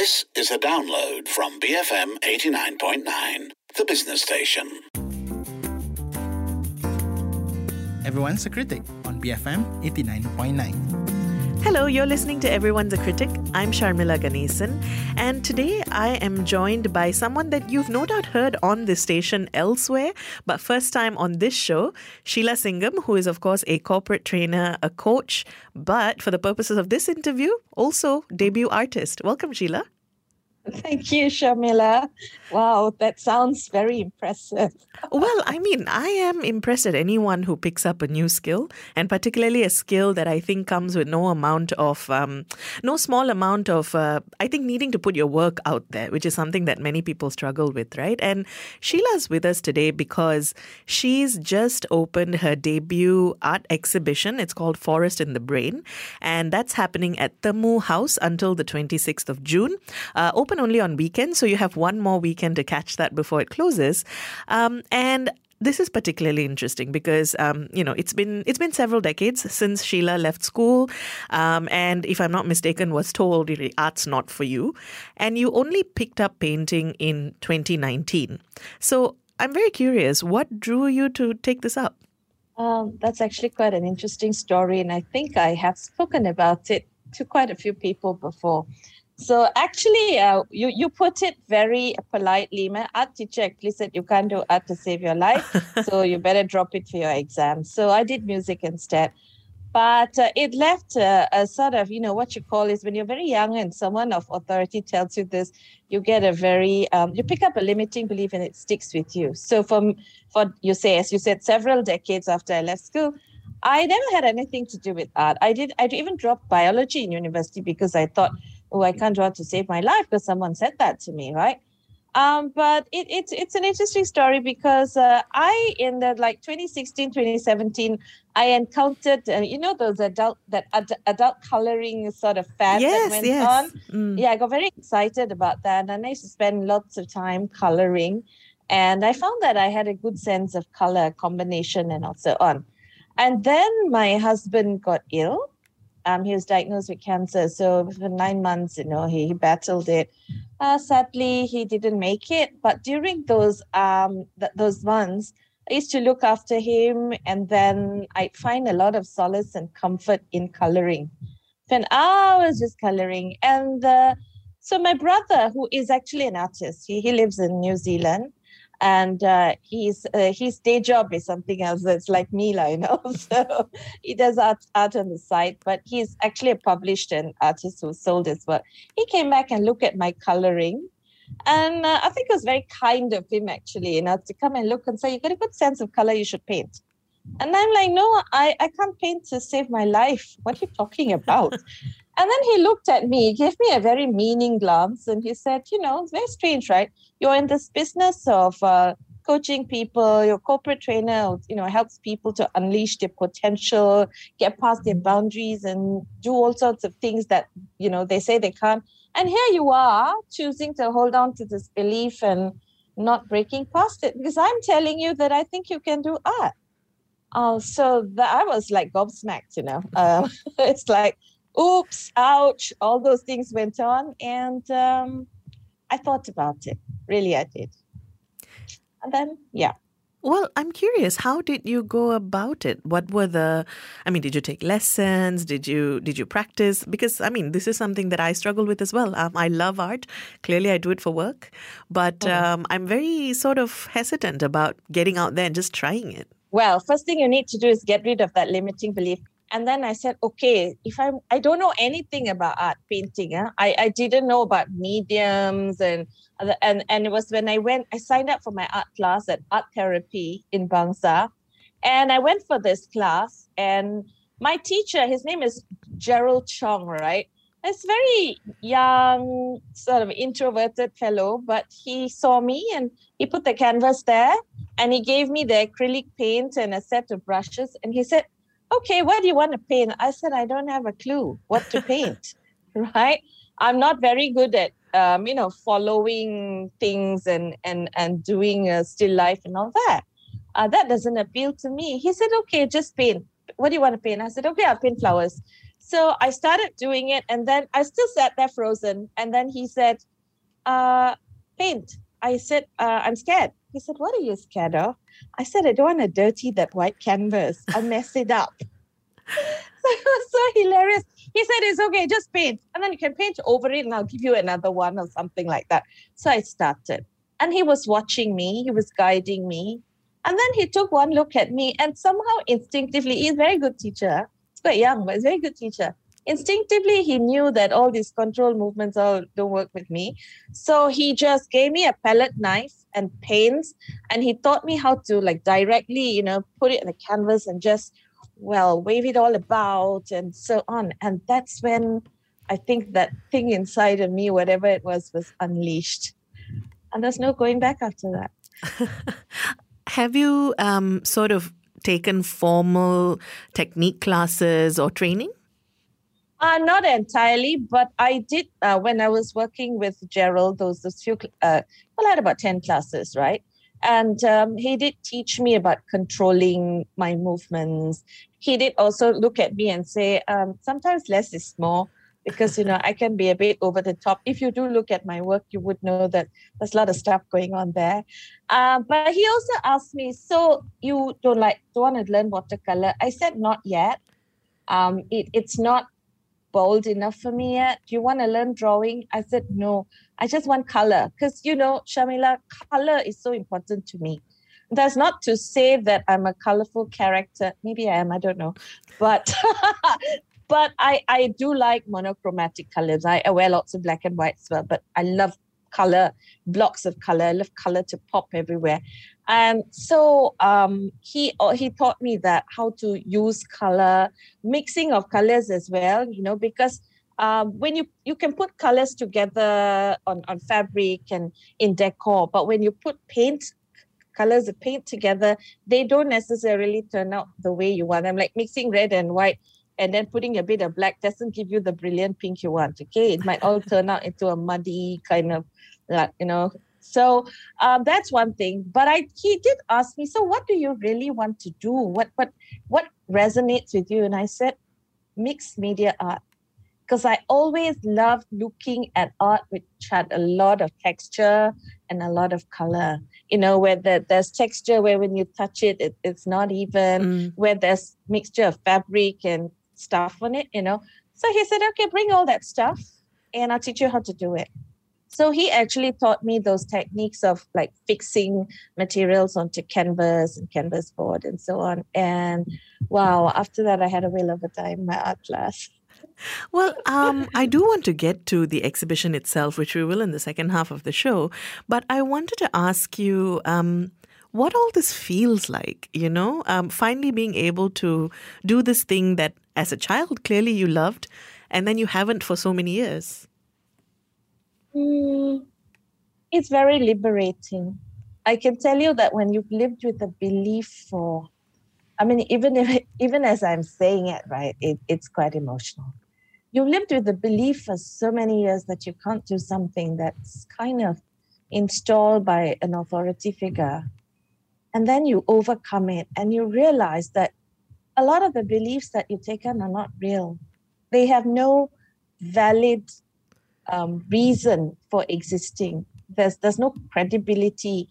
This is a download from BFM 89.9, the business station. Everyone's a Critic on BFM 89.9. Hello, you're listening to Everyone's a Critic. I'm Sharmila Ganesan, and today I am joined by someone that you've no doubt heard on this station elsewhere, but first time on this show, Sheila Singham, who is, of course, a corporate trainer, a coach, but for the purposes of this interview, also debut artist. Welcome, Sheila. Thank you, Sharmila. Wow, that sounds very impressive. well, I mean, I am impressed at anyone who picks up a new skill, and particularly a skill that I think comes with no amount of, um, no small amount of, uh, I think, needing to put your work out there, which is something that many people struggle with, right? And Sheila's with us today because she's just opened her debut art exhibition. It's called Forest in the Brain, and that's happening at Temu House until the 26th of June. Uh, open only on weekends, so you have one more weekend to catch that before it closes. Um, and this is particularly interesting because um, you know it's been it's been several decades since Sheila left school, um, and if I'm not mistaken, was told art's not for you, and you only picked up painting in 2019. So I'm very curious, what drew you to take this up? Um, that's actually quite an interesting story, and I think I have spoken about it to quite a few people before. So actually, uh, you you put it very politely. My art teacher actually said you can't do art to save your life, so you better drop it for your exam. So I did music instead. But uh, it left a, a, sort of, you know, what you call is when you're very young and someone of authority tells you this, you get a very, um, you pick up a limiting belief and it sticks with you. So from, for you say, as you said, several decades after I left school, I never had anything to do with art. I did, I even dropped biology in university because I thought oh, I can't draw to save my life because someone said that to me, right? Um, but it, it's it's an interesting story because uh, I in the like 2016 2017 I encountered uh, you know those adult that ad- adult coloring sort of fad yes, that went yes. on Mm. yeah I got very excited about that and I used to spend lots of time coloring and I found that I had a good sense of color combination and also on and then my husband got ill um, he was diagnosed with cancer. So for nine months, you know, he, he battled it. Uh, sadly, he didn't make it. But during those um th- those months, I used to look after him, and then I find a lot of solace and comfort in coloring. Spend hours just coloring, and uh, so my brother, who is actually an artist, he, he lives in New Zealand and uh, he's uh, his day job is something else. It's like Mila, you know. so he does art art on the side, but he's actually a published an artist who sold his work. He came back and looked at my coloring, and uh, I think it was very kind of him actually, you know, to come and look and say, "You got a good sense of color. You should paint." And I'm like, "No, I I can't paint to save my life. What are you talking about?" And then he looked at me, gave me a very meaning glance, and he said, You know, it's very strange, right? You're in this business of uh, coaching people, your corporate trainer, you know, helps people to unleash their potential, get past their boundaries, and do all sorts of things that, you know, they say they can't. And here you are choosing to hold on to this belief and not breaking past it because I'm telling you that I think you can do art. Oh, so that I was like gobsmacked, you know. Uh, it's like, oops, ouch, all those things went on. And um, I thought about it. Really, I did. And then, yeah. Well, I'm curious. How did you go about it? What were the? I mean, did you take lessons? Did you did you practice? Because I mean, this is something that I struggle with as well. Um, I love art. Clearly, I do it for work, but um, I'm very sort of hesitant about getting out there and just trying it. Well, first thing you need to do is get rid of that limiting belief. And then I said, okay, if I'm, I don't know anything about art painting. Huh? I, I didn't know about mediums and and and it was when I went, I signed up for my art class at art therapy in Bangsar, and I went for this class. And my teacher, his name is Gerald Chong, right? it's very young, sort of introverted fellow, but he saw me and he put the canvas there and he gave me the acrylic paint and a set of brushes. And he said, Okay, what do you want to paint? I said, I don't have a clue what to paint, right? I'm not very good at um, you know, following things and and and doing a still life and all that. Uh, that doesn't appeal to me. He said, okay, just paint. What do you want to paint? I said, okay, I'll paint flowers. So I started doing it, and then I still sat there frozen. And then he said, uh, "Paint." I said, uh, "I'm scared." He said, "What are you scared of?" I said, "I don't want to dirty that white canvas. I mess it up." it was so hilarious. He said, It's okay, just paint. And then you can paint over it, and I'll give you another one or something like that. So I started. And he was watching me, he was guiding me. And then he took one look at me, and somehow instinctively, he's a very good teacher. He's quite young, but he's a very good teacher. Instinctively, he knew that all these control movements all don't work with me. So he just gave me a palette knife and paints, and he taught me how to like directly, you know, put it in a canvas and just well, wave it all about and so on. And that's when I think that thing inside of me, whatever it was, was unleashed. And there's no going back after that. Have you um, sort of taken formal technique classes or training? Uh, not entirely, but I did uh, when I was working with Gerald. Those those few, uh, well, I had about ten classes, right? And um, he did teach me about controlling my movements. He did also look at me and say, um, sometimes less is more because, you know, I can be a bit over the top. If you do look at my work, you would know that there's a lot of stuff going on there. Uh, but he also asked me, so you don't like, don't want to learn watercolor? I said, not yet. Um, it, it's not bold enough for me yet. Do you want to learn drawing? I said, no, I just want color. Because, you know, Sharmila, color is so important to me. That's not to say that I'm a colorful character. Maybe I am, I don't know. But but I, I do like monochromatic colors. I, I wear lots of black and white as well, but I love color, blocks of color. I love color to pop everywhere. And so um, he uh, he taught me that how to use color, mixing of colors as well. You know, because um, when you you can put colors together on on fabric and in decor, but when you put paint colors of paint together, they don't necessarily turn out the way you want them. Like mixing red and white and then putting a bit of black doesn't give you the brilliant pink you want. Okay, it might all turn out into a muddy kind of like you know so um, that's one thing. But I he did ask me, so what do you really want to do? What what what resonates with you? And I said, mixed media art. Because I always loved looking at art which had a lot of texture and a lot of color. You know, where the, there's texture where when you touch it, it it's not even, mm. where there's mixture of fabric and stuff on it, you know. So he said, okay, bring all that stuff and I'll teach you how to do it. So he actually taught me those techniques of like fixing materials onto canvas and canvas board and so on. And wow, after that, I had a whale of a time in my art class. Well, um, I do want to get to the exhibition itself, which we will in the second half of the show. But I wanted to ask you um, what all this feels like, you know, um, finally being able to do this thing that as a child clearly you loved and then you haven't for so many years. Mm, it's very liberating. I can tell you that when you've lived with a belief for, I mean, even if even as I'm saying it, right, it, it's quite emotional. You've lived with the belief for so many years that you can't do something that's kind of installed by an authority figure. And then you overcome it and you realize that a lot of the beliefs that you take on are not real. They have no valid um, reason for existing. There's there's no credibility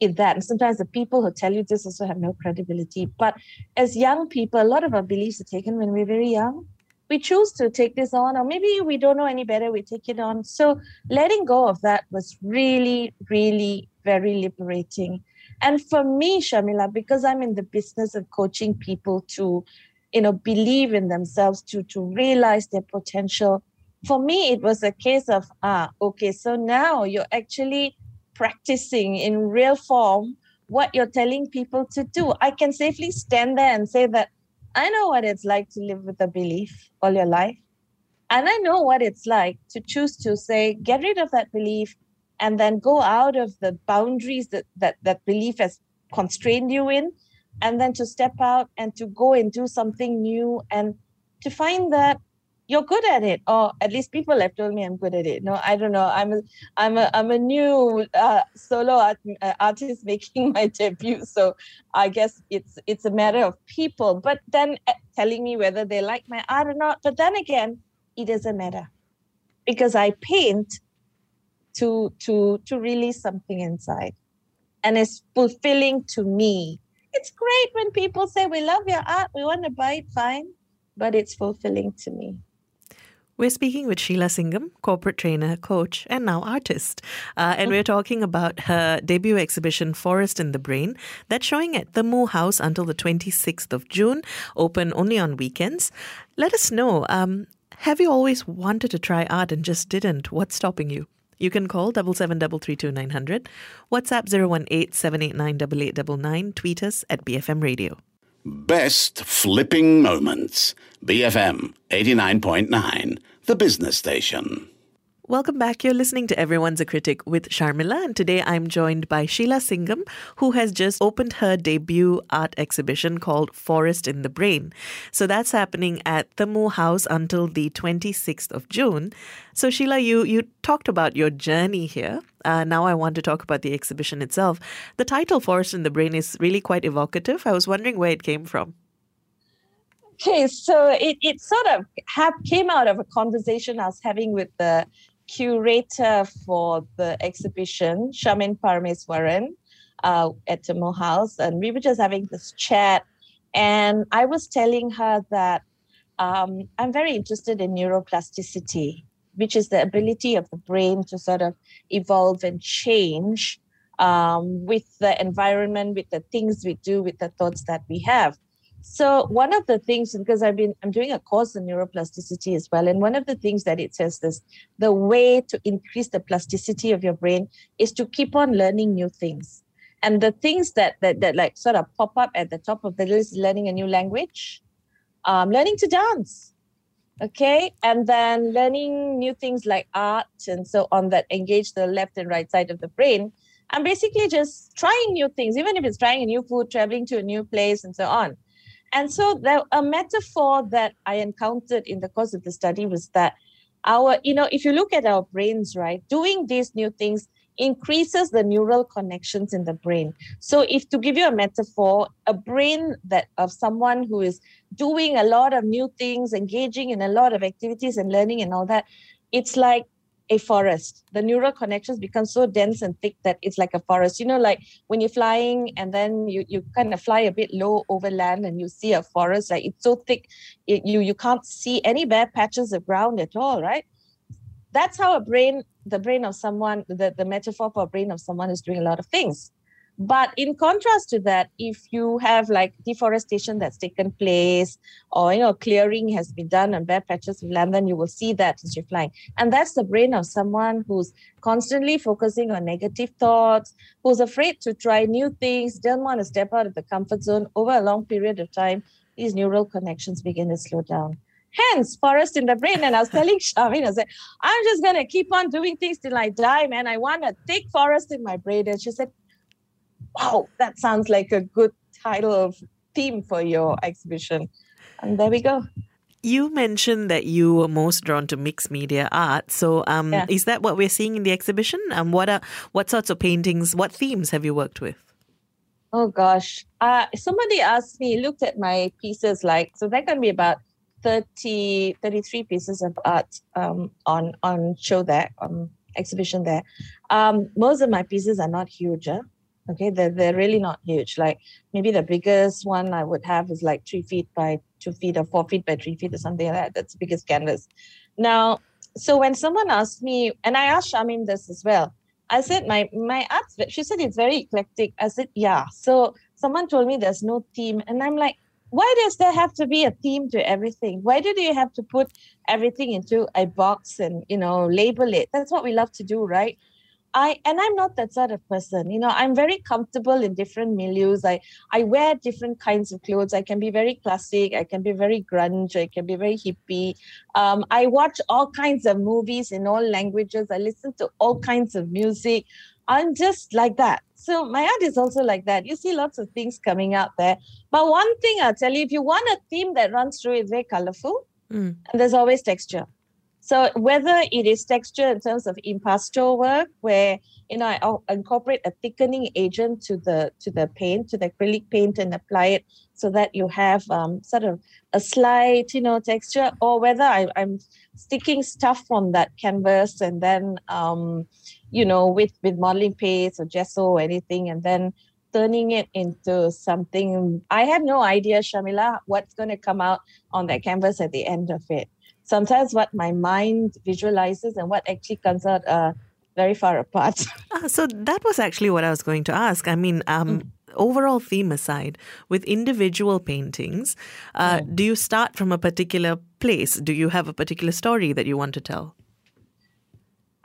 in that. And sometimes the people who tell you this also have no credibility. But as young people, a lot of our beliefs are taken when we're very young. We choose to take this on, or maybe we don't know any better, we take it on. So letting go of that was really, really very liberating. And for me, Sharmila, because I'm in the business of coaching people to, you know, believe in themselves, to to realize their potential, for me, it was a case of, ah, okay, so now you're actually practicing in real form what you're telling people to do. I can safely stand there and say that I know what it's like to live with a belief all your life. And I know what it's like to choose to say, get rid of that belief and then go out of the boundaries that that, that belief has constrained you in, and then to step out and to go and do something new and to find that you're good at it or at least people have told me i'm good at it. No i don't know. I'm a i'm a i'm a new uh, solo art, uh, artist making my debut so i guess it's it's a matter of people. But then uh, telling me whether they like my art or not. But then again it doesn't matter. Because i paint to to to release something inside. And it's fulfilling to me. It's great when people say we love your art. We want to buy it. Fine. But it's fulfilling to me we're speaking with Sheila Singham, corporate trainer, coach, and now artist. Uh, and we're talking about her debut exhibition, Forest in the Brain, that's showing at Temu House until the 26th of June, open only on weekends. Let us know um, have you always wanted to try art and just didn't? What's stopping you? You can call double seven double three two nine hundred, WhatsApp zero one eight seven eight nine double eight double nine, tweet us at BFM Radio. Best flipping moments. BFM 89.9, the business station. Welcome back. You're listening to Everyone's a Critic with Sharmila, and today I'm joined by Sheila Singham, who has just opened her debut art exhibition called Forest in the Brain. So that's happening at Temu House until the 26th of June. So, Sheila, you, you talked about your journey here. Uh, now I want to talk about the exhibition itself. The title Forest in the Brain is really quite evocative. I was wondering where it came from. Okay, so it, it sort of have, came out of a conversation I was having with the curator for the exhibition, Shamin Parmeswaran, uh, at the House. And we were just having this chat. And I was telling her that um, I'm very interested in neuroplasticity, which is the ability of the brain to sort of evolve and change um, with the environment, with the things we do, with the thoughts that we have. So one of the things, because I've been I'm doing a course in neuroplasticity as well, and one of the things that it says is the way to increase the plasticity of your brain is to keep on learning new things. And the things that that, that like sort of pop up at the top of the list, is learning a new language, um, learning to dance, okay, and then learning new things like art and so on that engage the left and right side of the brain. I'm basically just trying new things, even if it's trying a new food, traveling to a new place, and so on. And so there, a metaphor that I encountered in the course of the study was that our, you know, if you look at our brains, right, doing these new things increases the neural connections in the brain. So if to give you a metaphor, a brain that of someone who is doing a lot of new things, engaging in a lot of activities and learning and all that, it's like a forest. The neural connections become so dense and thick that it's like a forest. You know, like when you're flying and then you, you kind of fly a bit low over land and you see a forest, like it's so thick, it, you you can't see any bare patches of ground at all, right? That's how a brain, the brain of someone, the, the metaphor for a brain of someone is doing a lot of things. But in contrast to that, if you have like deforestation that's taken place or you know clearing has been done on bare patches of land, then you will see that as you're flying. And that's the brain of someone who's constantly focusing on negative thoughts, who's afraid to try new things, doesn't want to step out of the comfort zone over a long period of time. These neural connections begin to slow down hence forest in the brain. And I was telling Shavin, I said, I'm just gonna keep on doing things till I die, man. I want a thick forest in my brain. And she said, wow, that sounds like a good title of theme for your exhibition. And there we go. You mentioned that you were most drawn to mixed media art. So, um, Yeah. is that what we're seeing in the exhibition? Um, what are what sorts of paintings? What themes have you worked with? Oh gosh. Uh, somebody asked me, looked at my pieces like, so they're going to be about 30, 33 pieces of art um, on, on show there, um, exhibition there. Um, most of my pieces are not huge. Huh? Okay, they're, they're really not huge. Like maybe the biggest one I would have is like three feet by two feet or four feet by three feet or something like that. That's the biggest canvas. Now, so when someone asked me, and I asked Shamin this as well, I said my my art's she said it's very eclectic. I said, yeah. So someone told me there's no theme. And I'm like, why does there have to be a theme to everything? Why do you have to put everything into a box and you know label it? That's what we love to do, right? I and I'm not that sort of person. You know, I'm very comfortable in different milieus. I I wear different kinds of clothes. I can be very classic. I can be very grunge. I can be very hippie. Um, I watch all kinds of movies in all languages. I listen to all kinds of music. I'm just like that. So my art is also like that. You see lots of things coming out there. But one thing I'll tell you, if you want a theme that runs through, it's very colorful. Mm. and there's always texture. So whether it is texture in terms of impasto work, where you know I I'll incorporate a thickening agent to the to the paint, to the acrylic paint, and apply it so that you have um, sort of a slight you know texture, or whether I, I'm sticking stuff on that canvas and then um, you know with with modeling paste or gesso or anything, and then turning it into something. I have no idea, Sharmila, what's going to come out on that canvas at the end of it sometimes what my mind visualizes and what actually comes out are very far apart. Ah, so that was actually what I was going to ask. I mean, um, overall theme aside, with individual paintings, uh, do you start from a particular place? Do you have a particular story that you want to tell?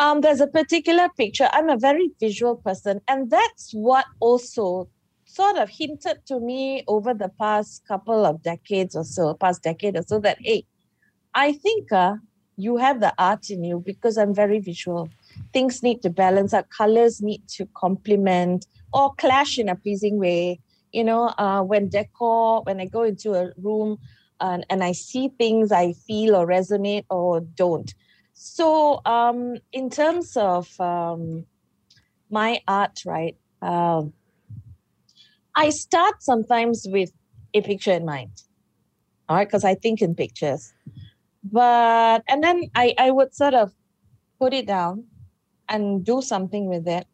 um, there's a particular picture. I'm a very visual person, and that's what also sort of hinted to me over the past couple of decades or so, past decade or so, that hey, I think uh, you have the art in you because I'm very visual. Things need to balance out, colors need to complement or clash in a pleasing way. You know, uh, when decor, when I go into a room and, and I see things I feel or resonate or don't. So, um, in terms of um, my art, right, um, I start sometimes with a picture in mind, all right, because I think in pictures but and then I, I would sort of put it down and do something with it.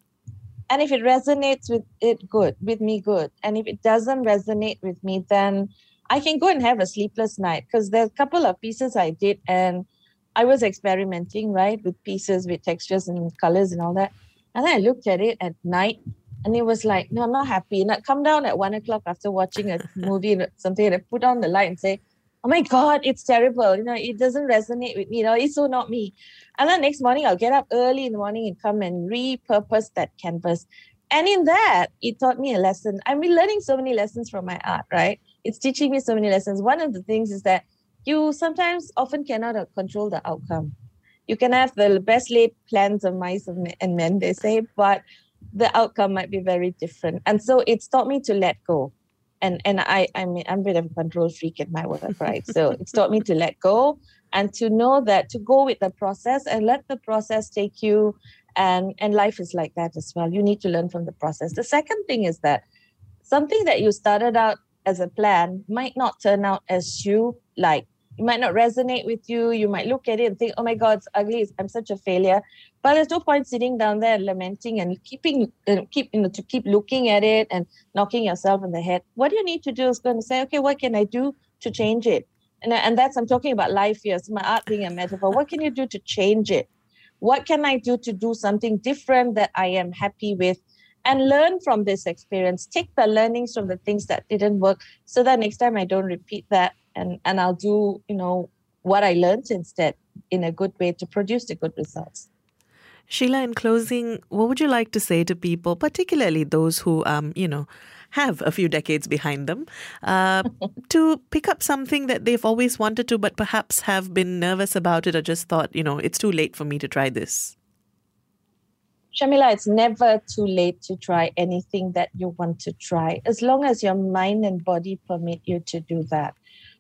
And if it resonates with it good with me good and if it doesn't resonate with me then i can go and have a sleepless night. Because there's a couple of pieces i did and i was experimenting right with pieces with textures and colors and all that. And then i looked at it at night and it was like no i'm not happy. And i'd come down at one o'clock after watching a movie or something and i put on the light and say oh my god it's terrible. You know it doesn't resonate with me. You know it's so not me. And then next morning i'll get up early in the morning and come and repurpose that canvas. And in that it taught me a lesson. Been learning so many lessons from my art right? It's teaching me so many lessons. One of the things is that you sometimes often cannot uh, control the outcome. You can have the best laid plans of mice and men they say but the outcome might be very different. And so it's taught me to let go and and I I mean I'm a bit of a control freak at my work, right? So it's taught me to let go and to know that to go with the process and let the process take you and and life is like that as well. You need to learn from the process. The second thing is that something that you started out as a plan might not turn out as you like. It might not resonate with you. You might look at it and think, "Oh my God, it's ugly. I'm such a failure." But there's no point sitting down there and lamenting and keeping, uh, keep you know, to keep looking at it and knocking yourself in the head. What you need to do is going to say, "Okay, what can I do to change it?" And and that's I'm talking about life here. So my art being a metaphor. What can you do to change it? What can I do to do something different that I am happy with? and learn from this experience take the learnings from the things that didn't work so that next time i don't repeat that and and i'll do you know what i learned instead in a good way to produce the good results Sheila, in closing, what would you like to say to people, particularly those who, um, you know, have a few decades behind them, uh, to pick up something that they've always wanted to, but perhaps have been nervous about it or just thought, you know, it's too late for me to try this? Sharmila, it's never too late to try anything that you want to try, as long as your mind and body permit you to do that.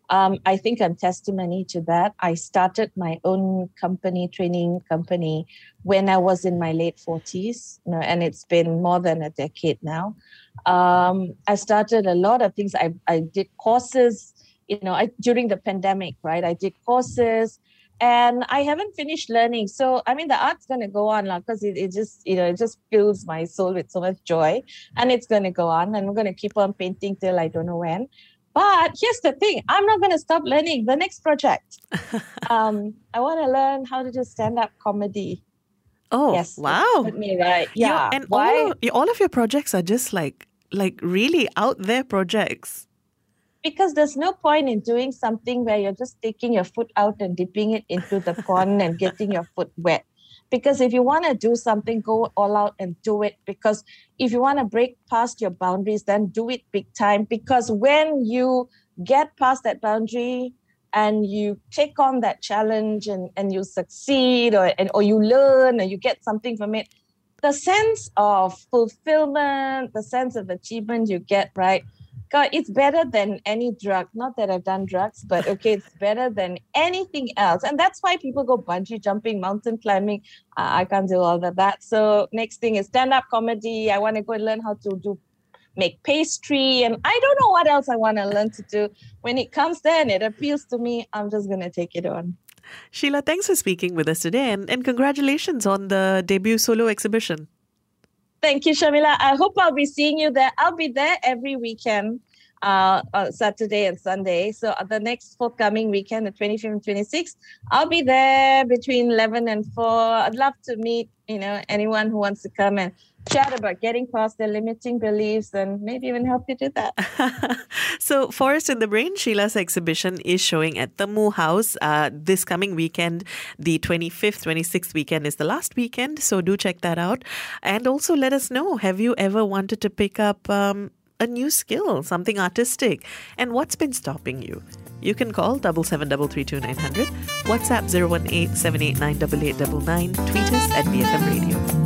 Um, I think I'm testimony to that. I started my own company, training company, when I was in my late 40s, you know, and it's been more than a decade now. Um, I started a lot of things. I, I did courses, you know, I, during the pandemic, right? I did courses and I haven't finished learning. So, I mean, the art's going to go on because it, it just, you know, it just fills my soul with so much joy and it's going to go on and I'm going to keep on painting till I don't know when. But here's the thing I'm not going to stop learning the next project. um, I want to learn how to do stand up comedy. Oh, Yes, wow. Put me right. Yeah. and Why? all of, all of your projects are just like like really out there projects. because there's no point in doing something where you're just taking your foot out and dipping it into the pond and getting your foot wet. Because if you want to do something, go all out and do it. Because if you want to break past your boundaries, then do it big time. Because when you get past that boundary and you take on that challenge and, and you succeed or, and, or you learn or you get something from it, the sense of fulfillment, the sense of achievement you get, right? God, it's better than any drug. Not that I've done drugs, but okay, it's better than anything else. And that's why people go bungee jumping, mountain climbing. Uh, I can't do all of that. So next thing is stand up comedy. I want to go and learn how to do make pastry and i don't know what else i want to learn to do when it comes there and it appeals to me i'm just going to take it on Sheila, thanks for speaking with us today and, and congratulations on the debut solo exhibition. Thank you, Sharmila. I hope I'll be seeing you there. I'll be there every weekend, uh, uh Saturday and Sunday. So uh, the next forthcoming weekend, the 25th and 26th, I'll be there between 11 and 4. I'd love to meet, you know, anyone who wants to come and chat about getting past their limiting beliefs and maybe even help you do that. so, Forest in the Brain, Sheila's exhibition is showing at Temu House uh, this coming weekend. The 25th, 26th weekend is the last weekend. So, do check that out. And also let us know have you ever wanted to pick up um, a new skill, something artistic? And what's been stopping you? You can call double seven double three two nine hundred, WhatsApp 018 789 tweet us at BFM Radio.